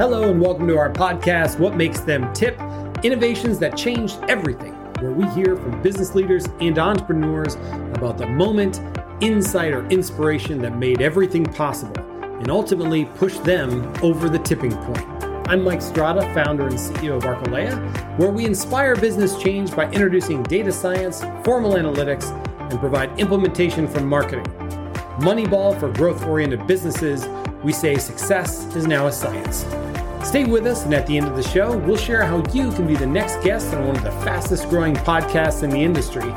Hello, and welcome to our podcast, What Makes Them Tip Innovations That Changed Everything, where we hear from business leaders and entrepreneurs about the moment, insight, or inspiration that made everything possible and ultimately pushed them over the tipping point. I'm Mike Strada, founder and CEO of Arcalea, where we inspire business change by introducing data science, formal analytics, and provide implementation from marketing. Moneyball for growth oriented businesses, we say success is now a science. Stay with us, and at the end of the show, we'll share how you can be the next guest on one of the fastest growing podcasts in the industry.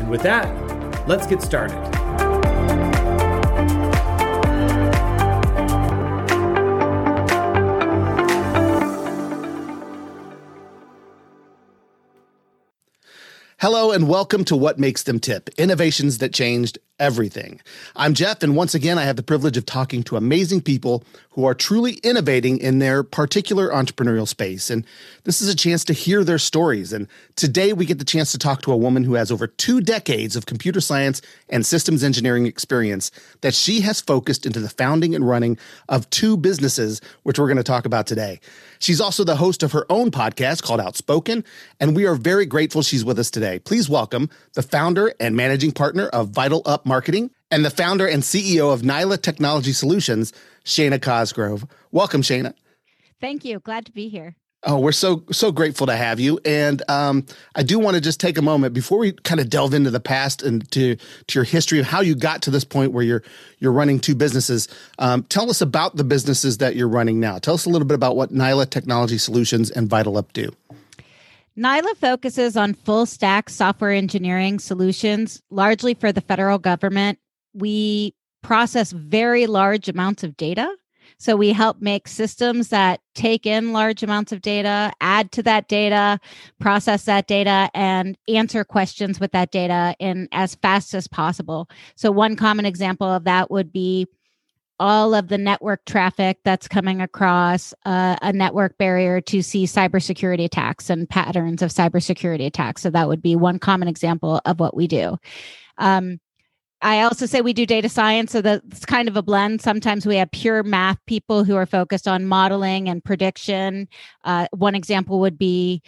And with that, let's get started. Hello and welcome to What Makes Them Tip Innovations that Changed Everything. I'm Jeff, and once again, I have the privilege of talking to amazing people who are truly innovating in their particular entrepreneurial space. And this is a chance to hear their stories. And today, we get the chance to talk to a woman who has over two decades of computer science and systems engineering experience that she has focused into the founding and running of two businesses, which we're going to talk about today. She's also the host of her own podcast called Outspoken, and we are very grateful she's with us today. Please welcome the founder and managing partner of Vital Up Marketing and the founder and CEO of Nyla Technology Solutions, Shana Cosgrove. Welcome, Shana. Thank you. Glad to be here. Oh, we're so so grateful to have you, and um, I do want to just take a moment before we kind of delve into the past and to to your history of how you got to this point where you're you're running two businesses. Um, tell us about the businesses that you're running now. Tell us a little bit about what Nyla Technology Solutions and Vital Up do. Nyla focuses on full stack software engineering solutions, largely for the federal government. We process very large amounts of data so we help make systems that take in large amounts of data, add to that data, process that data, and answer questions with that data in as fast as possible. So one common example of that would be all of the network traffic that's coming across uh, a network barrier to see cybersecurity attacks and patterns of cybersecurity attacks. So that would be one common example of what we do. Um, I also say we do data science, so that's kind of a blend. Sometimes we have pure math people who are focused on modeling and prediction. Uh, one example would be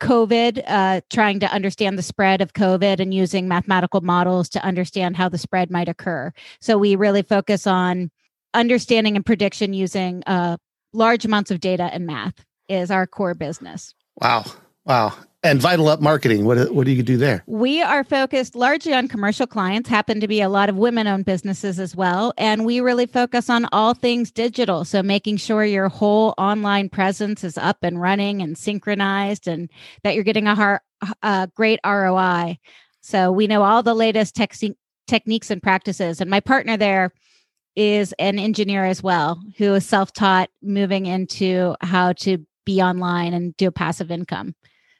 COVID, uh, trying to understand the spread of COVID and using mathematical models to understand how the spread might occur. So we really focus on understanding and prediction using uh, large amounts of data and math is our core business. Wow. Wow. And Vital Up Marketing, what, what do you do there? We are focused largely on commercial clients, happen to be a lot of women owned businesses as well. And we really focus on all things digital. So making sure your whole online presence is up and running and synchronized and that you're getting a, har- a great ROI. So we know all the latest te- techniques and practices. And my partner there is an engineer as well who is self taught moving into how to be online and do a passive income.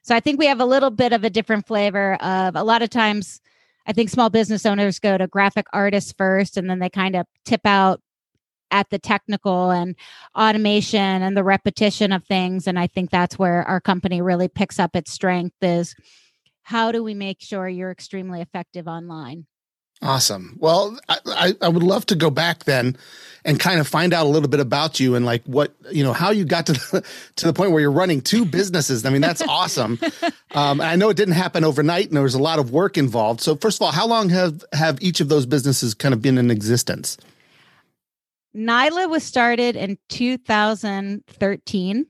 So I think we have a little bit of a different flavor of a lot of times I think small business owners go to graphic artists first and then they kind of tip out at the technical and automation and the repetition of things and I think that's where our company really picks up its strength is how do we make sure you're extremely effective online? Awesome. Well, I, I, would love to go back then and kind of find out a little bit about you and like what, you know, how you got to the, to the point where you're running two businesses. I mean, that's awesome. Um, I know it didn't happen overnight and there was a lot of work involved. So first of all, how long have, have each of those businesses kind of been in existence? Nyla was started in 2013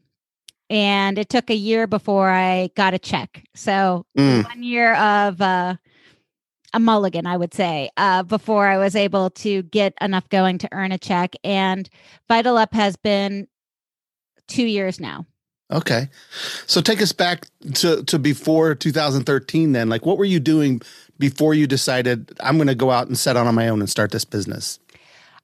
and it took a year before I got a check. So mm. one year of, uh, a mulligan, I would say, uh, before I was able to get enough going to earn a check. And Vital Up has been two years now. Okay. So take us back to, to before 2013 then. Like, what were you doing before you decided I'm going to go out and set out on my own and start this business?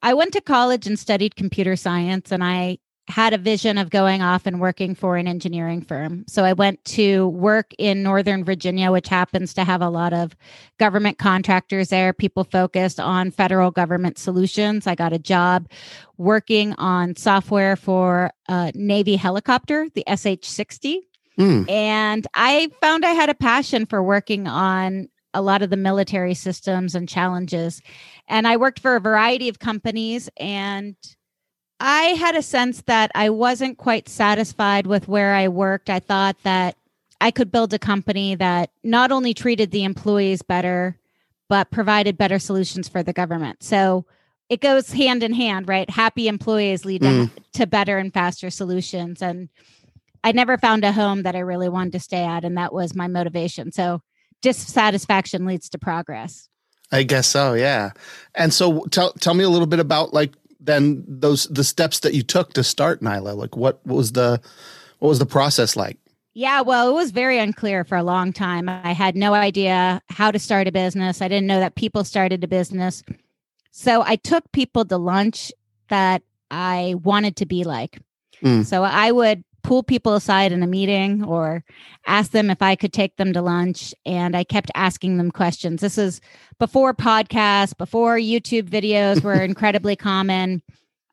I went to college and studied computer science, and I had a vision of going off and working for an engineering firm. So I went to work in Northern Virginia, which happens to have a lot of government contractors there, people focused on federal government solutions. I got a job working on software for a Navy helicopter, the SH 60. Mm. And I found I had a passion for working on a lot of the military systems and challenges. And I worked for a variety of companies and I had a sense that I wasn't quite satisfied with where I worked. I thought that I could build a company that not only treated the employees better, but provided better solutions for the government. So it goes hand in hand, right? Happy employees lead mm. to better and faster solutions. And I never found a home that I really wanted to stay at. And that was my motivation. So dissatisfaction leads to progress. I guess so, yeah. And so tell tell me a little bit about like then those the steps that you took to start Nyla. Like what, what was the what was the process like? Yeah, well, it was very unclear for a long time. I had no idea how to start a business. I didn't know that people started a business. So I took people to lunch that I wanted to be like. Mm. So I would pull people aside in a meeting or ask them if I could take them to lunch. And I kept asking them questions. This is before podcasts, before YouTube videos were incredibly common.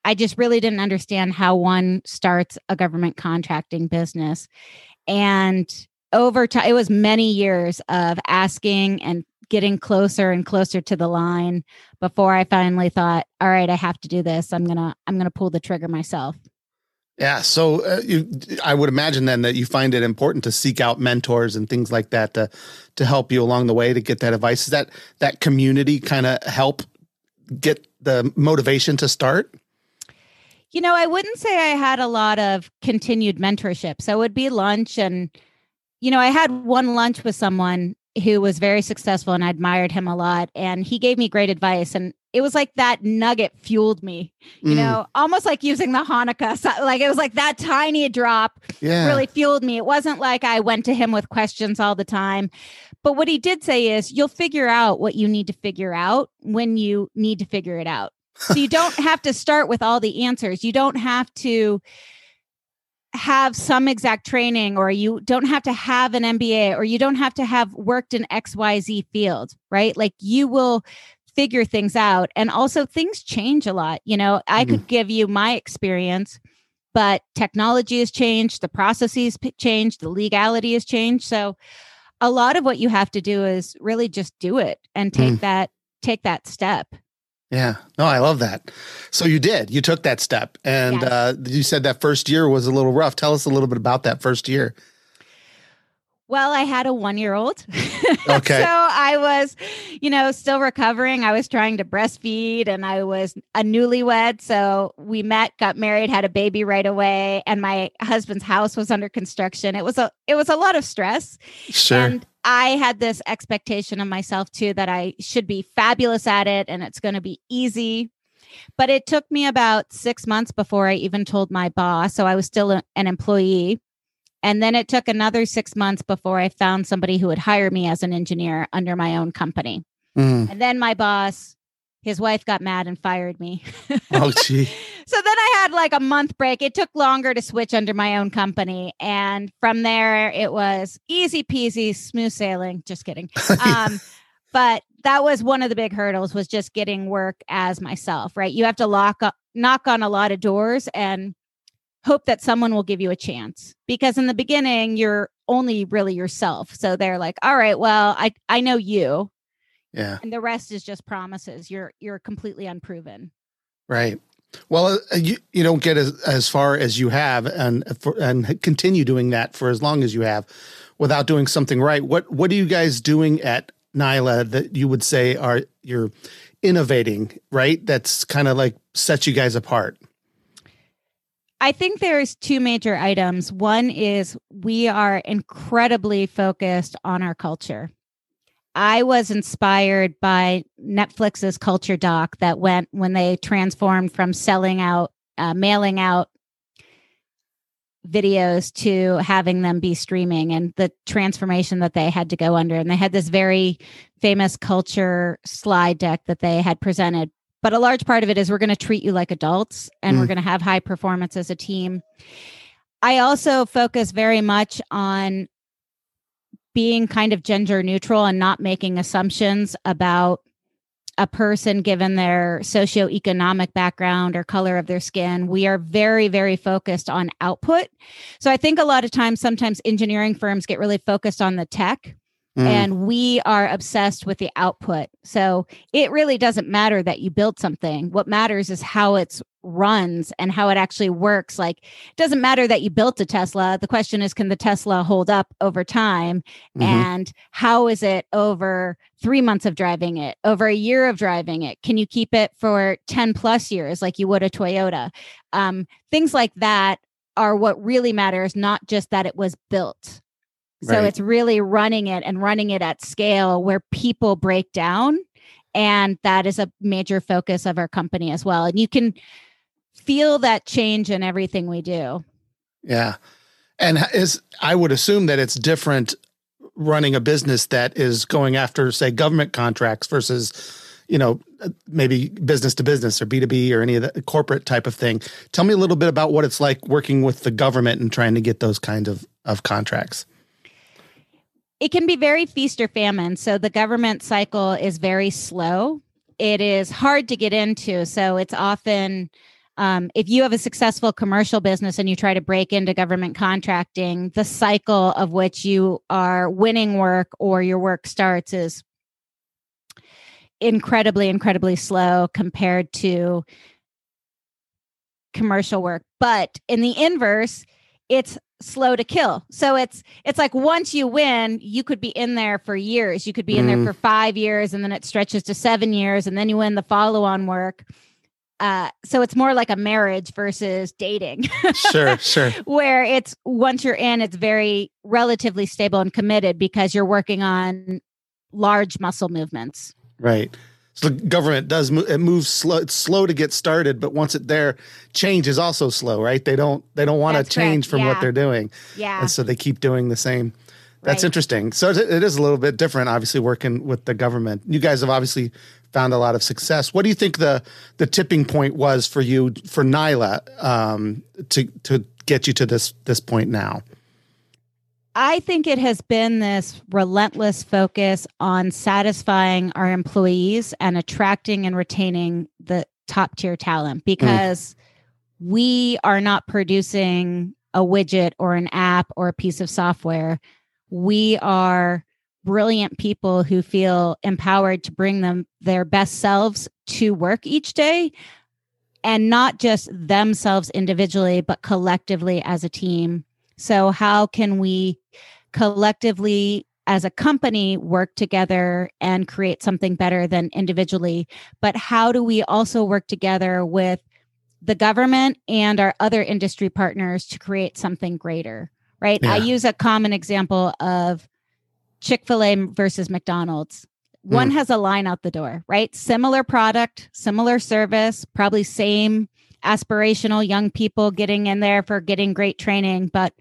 I just really didn't understand how one starts a government contracting business. And over time, it was many years of asking and getting closer and closer to the line before I finally thought, all right, I have to do this. I'm going to, I'm going to pull the trigger myself. Yeah. So uh, you, I would imagine then that you find it important to seek out mentors and things like that to, to help you along the way to get that advice. Is that, that community kind of help get the motivation to start? You know, I wouldn't say I had a lot of continued mentorship. So it would be lunch. And, you know, I had one lunch with someone who was very successful and I admired him a lot. And he gave me great advice. And it was like that nugget fueled me, you mm. know, almost like using the Hanukkah. So, like it was like that tiny drop yeah. really fueled me. It wasn't like I went to him with questions all the time. But what he did say is you'll figure out what you need to figure out when you need to figure it out so you don't have to start with all the answers. You don't have to have some exact training or you don't have to have an MBA or you don't have to have worked in XYZ field, right? Like you will figure things out. And also things change a lot. You know, I mm-hmm. could give you my experience, but technology has changed, the processes changed, the legality has changed. So a lot of what you have to do is really just do it and take mm. that take that step. Yeah. No, I love that. So you did. You took that step. And yes. uh, you said that first year was a little rough. Tell us a little bit about that first year. Well, I had a one year old. Okay. so I was, you know, still recovering. I was trying to breastfeed and I was a newlywed. So we met, got married, had a baby right away. And my husband's house was under construction. It was a it was a lot of stress. Sure. And I had this expectation of myself too that I should be fabulous at it and it's going to be easy. But it took me about six months before I even told my boss. So I was still a, an employee. And then it took another six months before I found somebody who would hire me as an engineer under my own company. Mm. And then my boss his wife got mad and fired me. oh, gee. so then I had like a month break. It took longer to switch under my own company. And from there, it was easy peasy, smooth sailing. Just kidding. Um, but that was one of the big hurdles was just getting work as myself, right? You have to lock up, knock on a lot of doors and hope that someone will give you a chance because in the beginning you're only really yourself so they're like all right well i i know you yeah. And the rest is just promises. You're you're completely unproven. Right. Well, uh, you you don't get as as far as you have, and for, and continue doing that for as long as you have, without doing something right. What what are you guys doing at Nyla that you would say are you're innovating? Right. That's kind of like sets you guys apart. I think there's two major items. One is we are incredibly focused on our culture. I was inspired by Netflix's culture doc that went when they transformed from selling out, uh, mailing out videos to having them be streaming and the transformation that they had to go under. And they had this very famous culture slide deck that they had presented. But a large part of it is we're going to treat you like adults and mm. we're going to have high performance as a team. I also focus very much on being kind of gender neutral and not making assumptions about a person given their socioeconomic background or color of their skin. We are very, very focused on output. So I think a lot of times, sometimes engineering firms get really focused on the tech. Mm. And we are obsessed with the output. So it really doesn't matter that you build something. What matters is how it's runs and how it actually works. Like, it doesn't matter that you built a Tesla. The question is, can the Tesla hold up over time? Mm-hmm. And how is it over three months of driving it, over a year of driving it? Can you keep it for 10 plus years like you would a Toyota? Um, things like that are what really matters, not just that it was built. So right. it's really running it and running it at scale where people break down. And that is a major focus of our company as well. And you can feel that change in everything we do. Yeah. And is I would assume that it's different running a business that is going after say government contracts versus you know uh, maybe business to business or b2b or any of the corporate type of thing tell me a little bit about what it's like working with the government and trying to get those kinds of, of contracts it can be very feast or famine. So the government cycle is very slow. It is hard to get into. So it's often, um, if you have a successful commercial business and you try to break into government contracting, the cycle of which you are winning work or your work starts is incredibly, incredibly slow compared to commercial work. But in the inverse, it's slow to kill. So it's it's like once you win, you could be in there for years. You could be in mm. there for 5 years and then it stretches to 7 years and then you win the follow-on work. Uh, so it's more like a marriage versus dating. sure, sure. Where it's once you're in, it's very relatively stable and committed because you're working on large muscle movements. Right. So the government does move, it moves slow. It's slow to get started, but once it there, change is also slow, right? They don't they don't want to change correct. from yeah. what they're doing, yeah. And so they keep doing the same. That's right. interesting. So it is a little bit different, obviously, working with the government. You guys have obviously found a lot of success. What do you think the the tipping point was for you for Nyla um, to to get you to this this point now? I think it has been this relentless focus on satisfying our employees and attracting and retaining the top tier talent mm. because mm. we are not producing a widget or an app or a piece of software. We are brilliant people who feel empowered to bring them their best selves to work each day and not just themselves individually, but collectively as a team so, how can we collectively as a company work together and create something better than individually? But how do we also work together with the government and our other industry partners to create something greater? Right. Yeah. I use a common example of Chick fil A versus McDonald's. One mm. has a line out the door, right? Similar product, similar service, probably same aspirational young people getting in there for getting great training, but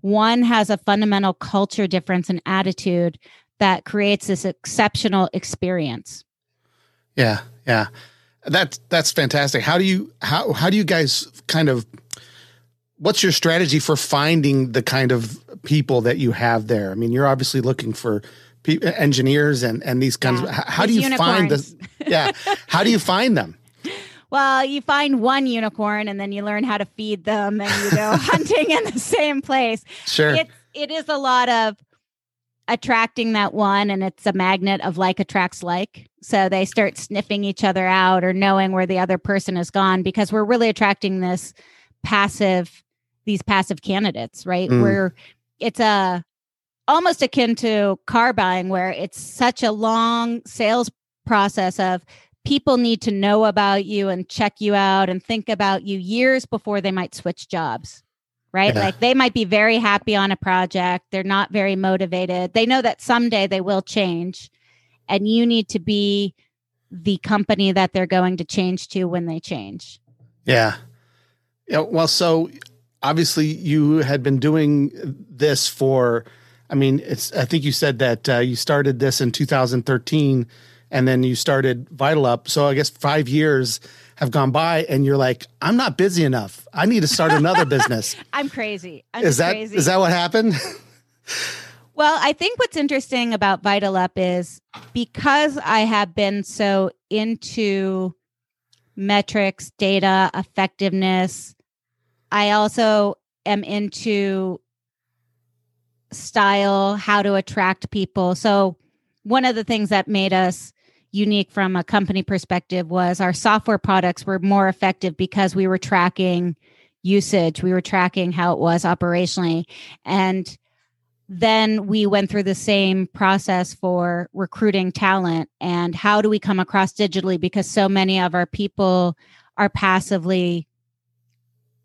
one has a fundamental culture difference and attitude that creates this exceptional experience. Yeah, yeah. That's that's fantastic. How do you how how do you guys kind of what's your strategy for finding the kind of people that you have there? I mean, you're obviously looking for engineers and and these kinds yeah, of how do you unicorns. find the yeah how do you find them well, you find one unicorn and then you learn how to feed them and you go hunting in the same place. Sure. It's, it is a lot of attracting that one and it's a magnet of like attracts like. So they start sniffing each other out or knowing where the other person has gone because we're really attracting this passive these passive candidates, right? Mm. Where it's a almost akin to car buying where it's such a long sales process of people need to know about you and check you out and think about you years before they might switch jobs right? Yeah. like they might be very happy on a project. They're not very motivated. They know that someday they will change and you need to be the company that they're going to change to when they change. Yeah. Yeah well so obviously you had been doing this for i mean it's i think you said that uh, you started this in 2013 and then you started Vital Up. So I guess five years have gone by, and you're like, I'm not busy enough. I need to start another business. I'm crazy. I'm is that crazy. is that what happened? well, I think what's interesting about Vital Up is because I have been so into metrics, data, effectiveness. I also am into style, how to attract people. So one of the things that made us unique from a company perspective was our software products were more effective because we were tracking usage, we were tracking how it was operationally. And then we went through the same process for recruiting talent. And how do we come across digitally? Because so many of our people are passively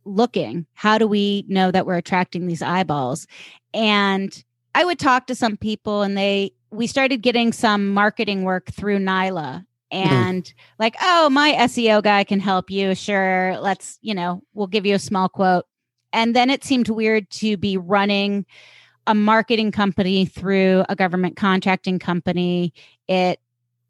looking. How do we know that we're attracting these eyeballs? And i would talk to some people and they we started getting some marketing work through nyla mm-hmm. and mm. like oh my seo guy can help you sure let's you know we'll give you a small quote and then it seemed weird to be running a marketing company through a government contracting company. It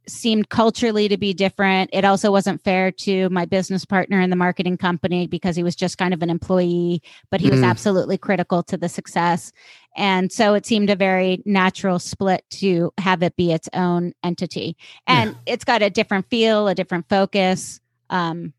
seemed culturally to be different. It also wasn't fair to my business partner in the marketing company because he was just kind of an employee, but he mm. was absolutely critical to the success. And so it seemed a very natural split to have it be its own entity. And yeah. it's got a different feel, a different focus. Um,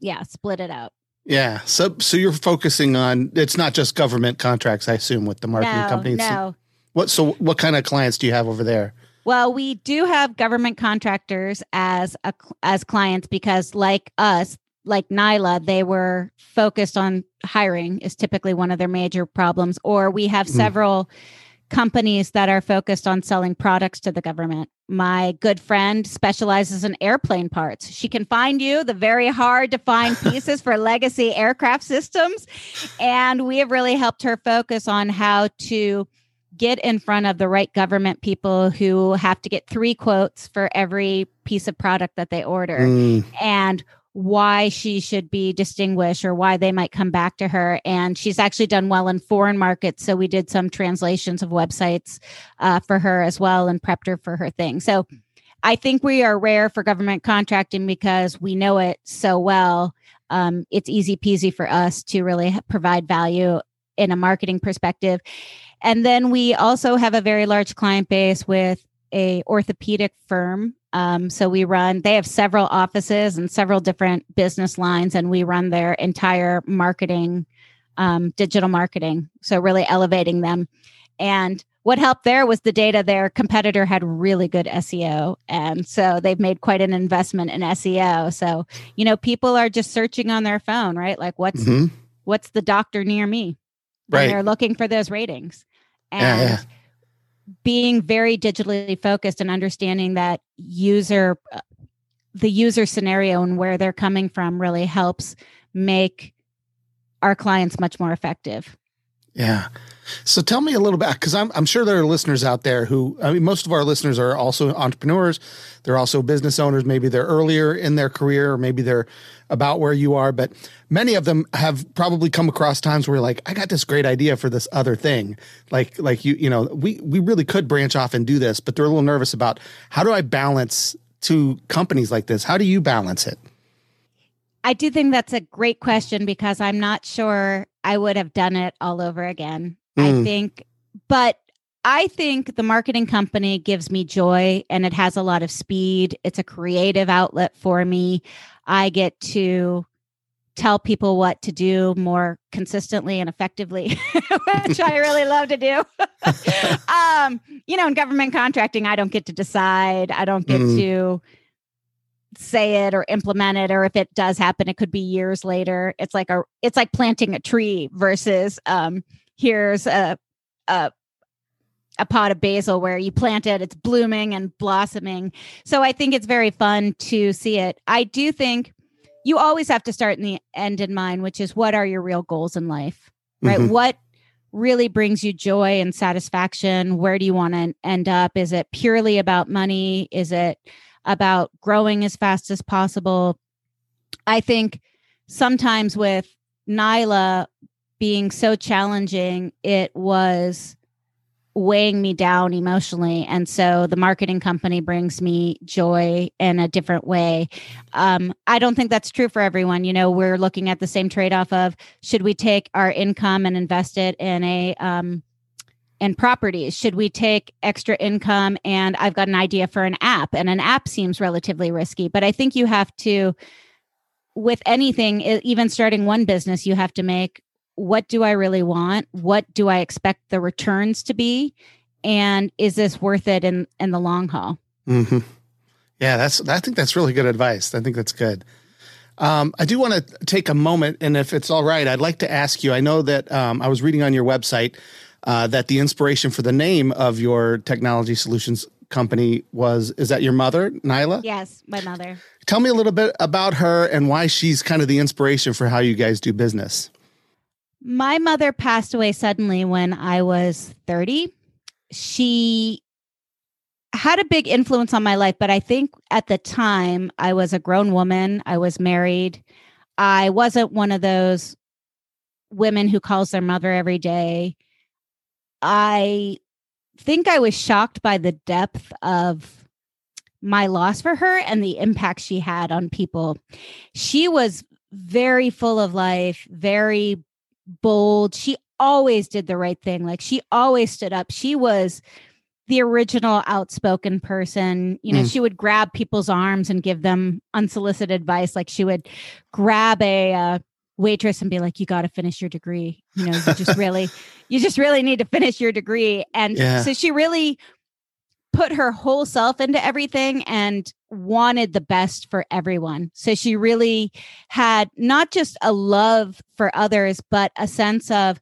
yeah, split it out. Yeah. So so you're focusing on it's not just government contracts, I assume, with the marketing no, companies. No. What so what kind of clients do you have over there? Well, we do have government contractors as a, as clients because like us, like Nyla, they were focused on hiring is typically one of their major problems or we have mm. several mm companies that are focused on selling products to the government. My good friend specializes in airplane parts. She can find you the very hard to find pieces for legacy aircraft systems. And we have really helped her focus on how to get in front of the right government people who have to get three quotes for every piece of product that they order. Mm. And why she should be distinguished or why they might come back to her. And she's actually done well in foreign markets. So we did some translations of websites uh, for her as well and prepped her for her thing. So I think we are rare for government contracting because we know it so well. Um, it's easy peasy for us to really provide value in a marketing perspective. And then we also have a very large client base with a orthopedic firm um, so we run, they have several offices and several different business lines, and we run their entire marketing, um, digital marketing. So really elevating them. And what helped there was the data their competitor had really good SEO. And so they've made quite an investment in SEO. So, you know, people are just searching on their phone, right? Like what's mm-hmm. what's the doctor near me? Right. They're looking for those ratings. And yeah, yeah being very digitally focused and understanding that user uh, the user scenario and where they're coming from really helps make our clients much more effective yeah. So tell me a little bit because I'm, I'm sure there are listeners out there who i mean most of our listeners are also entrepreneurs. They're also business owners. Maybe they're earlier in their career or maybe they're about where you are but many of them have probably come across times where like i got this great idea for this other thing. Like like you you know we we really could branch off and do this but they're a little nervous about how do i balance two companies like this? How do you balance it I do think that's a great question because I'm not sure I would have done it all over again. Mm. I think, but I think the marketing company gives me joy and it has a lot of speed. It's a creative outlet for me. I get to tell people what to do more consistently and effectively, which I really love to do. um, you know, in government contracting, I don't get to decide. I don't get mm. to say it or implement it or if it does happen it could be years later. It's like a it's like planting a tree versus um here's a a a pot of basil where you plant it it's blooming and blossoming. So i think it's very fun to see it. I do think you always have to start in the end in mind which is what are your real goals in life right? Mm-hmm. what really brings you joy and satisfaction? Where do you want to end up? Is it purely about money? Is it about growing as fast as possible. I think sometimes with Nyla being so challenging, it was weighing me down emotionally. And so the marketing company brings me joy in a different way. Um, I don't think that's true for everyone. You know, we're looking at the same trade off of should we take our income and invest it in a, um, and properties? Should we take extra income? And I've got an idea for an app, and an app seems relatively risky. But I think you have to, with anything, even starting one business, you have to make what do I really want? What do I expect the returns to be? And is this worth it in, in the long haul? Mm-hmm. Yeah, that's I think that's really good advice. I think that's good. Um, I do want to take a moment, and if it's all right, I'd like to ask you. I know that um, I was reading on your website uh, that the inspiration for the name of your technology solutions company was is that your mother, Nyla? Yes, my mother. Tell me a little bit about her and why she's kind of the inspiration for how you guys do business. My mother passed away suddenly when I was 30. She had a big influence on my life, but I think at the time I was a grown woman, I was married. I wasn't one of those women who calls their mother every day. I think I was shocked by the depth of my loss for her and the impact she had on people. She was very full of life, very bold. She always did the right thing. Like she always stood up. She was the original outspoken person. You know, mm. she would grab people's arms and give them unsolicited advice. Like she would grab a uh, waitress and be like, "You got to finish your degree. You know, you just really, you just really need to finish your degree." And yeah. so she really put her whole self into everything and wanted the best for everyone. So she really had not just a love for others, but a sense of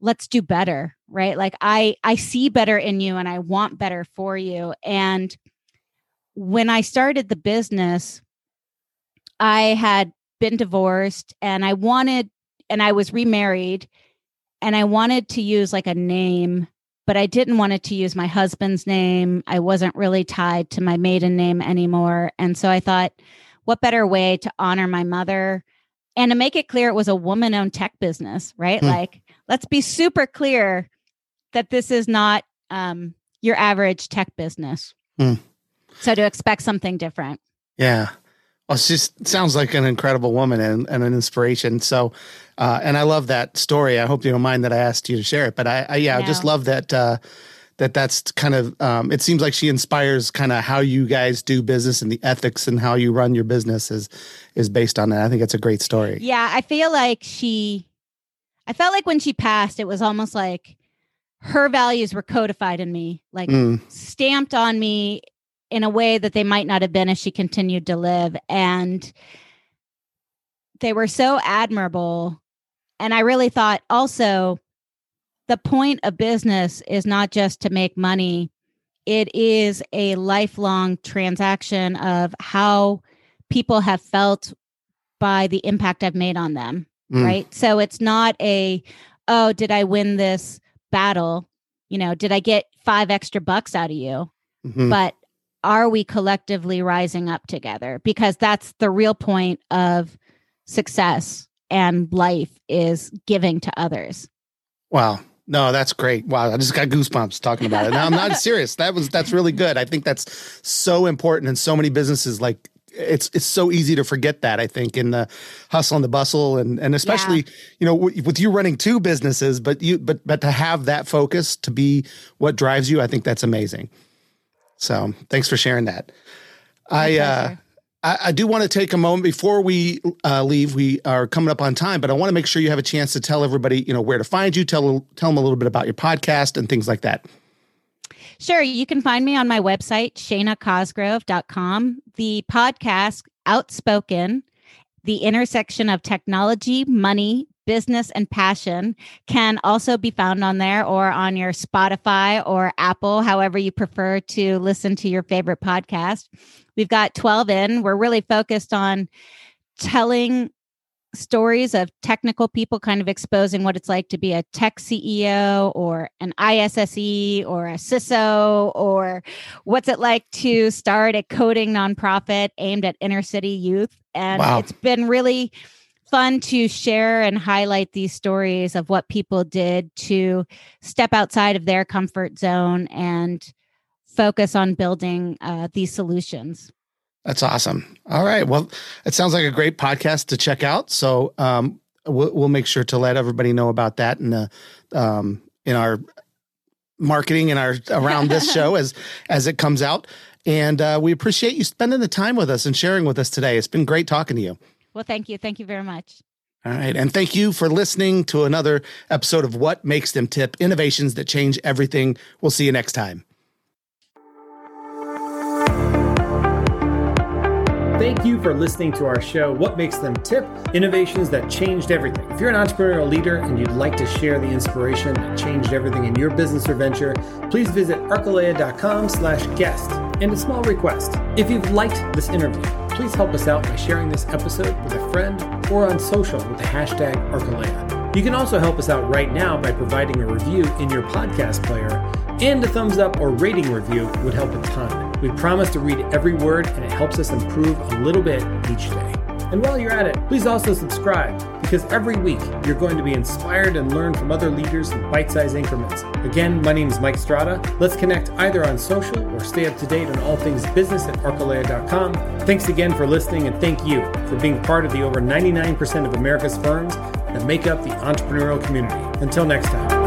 let's do better right like i i see better in you and i want better for you and when i started the business i had been divorced and i wanted and i was remarried and i wanted to use like a name but i didn't want it to use my husband's name i wasn't really tied to my maiden name anymore and so i thought what better way to honor my mother and to make it clear it was a woman owned tech business right hmm. like let's be super clear that this is not um, your average tech business. Mm. So to expect something different. Yeah. Well, she just sounds like an incredible woman and, and an inspiration. So, uh, and I love that story. I hope you don't mind that I asked you to share it, but I, I yeah, no. I just love that, uh, that that's kind of, um, it seems like she inspires kind of how you guys do business and the ethics and how you run your business is, is based on that. I think it's a great story. Yeah. I feel like she, I felt like when she passed, it was almost like her values were codified in me, like mm. stamped on me in a way that they might not have been if she continued to live. And they were so admirable. And I really thought also the point of business is not just to make money, it is a lifelong transaction of how people have felt by the impact I've made on them mm. right? So it's not a, oh, did I win this battle? You know, did I get five extra bucks out of you? Mm-hmm. But are we collectively rising up together? Because that's the real point of success and life is giving to others. Wow. No, that's great. Wow, I just got goosebumps talking about it. Now I'm not serious. That was that's really good. I think that's so important in so many businesses like it's it's so easy to forget that I think in the hustle and the bustle and and especially yeah. you know w- with you running two businesses but you but but to have that focus to be what drives you I think that's amazing. So thanks for sharing that. My I uh I, I do want to take a moment before we uh, leave. We are coming up on time, but I want to make sure you have a chance to tell everybody, you know, where to find you. Tell tell them a little bit about your podcast and things like that. Sure. You can find me on my website, shanacosgrove.com. The podcast, Outspoken, the intersection of technology, money, business, and passion can also be found on there or on your Spotify or Apple, however you prefer to listen to your favorite podcast. We've got 12 in. We're really focused on telling stories of technical people kind of exposing what it's like to be a tech CEO or an ISSE or a CISO or what's it like to start a coding nonprofit aimed at inner city youth. And wow. it's been really fun to share and highlight these stories of what people did to step outside of their comfort zone and focus on building uh, these solutions. That's awesome. All right. Well, it sounds like a great podcast to check out. So um, we'll, we'll make sure to let everybody know about that in the um, in our marketing and our around this show as as it comes out. And uh, we appreciate you spending the time with us and sharing with us today. It's been great talking to you. Well, thank you. Thank you very much. All right. And thank you for listening to another episode of What Makes Them Tip Innovations That Change Everything. We'll see you next time. Thank you for listening to our show, What Makes Them Tip Innovations That Changed Everything. If you're an entrepreneurial leader and you'd like to share the inspiration that changed everything in your business or venture, please visit arcalea.com slash guest. And a small request if you've liked this interview, please help us out by sharing this episode with a friend or on social with the hashtag Arcalea. You can also help us out right now by providing a review in your podcast player, and a thumbs up or rating review would help a ton. We promise to read every word, and it helps us improve a little bit each day. And while you're at it, please also subscribe because every week you're going to be inspired and learn from other leaders in bite sized increments. Again, my name is Mike Strada. Let's connect either on social or stay up to date on all things business at arcalea.com. Thanks again for listening, and thank you for being part of the over 99% of America's firms that make up the entrepreneurial community. Until next time.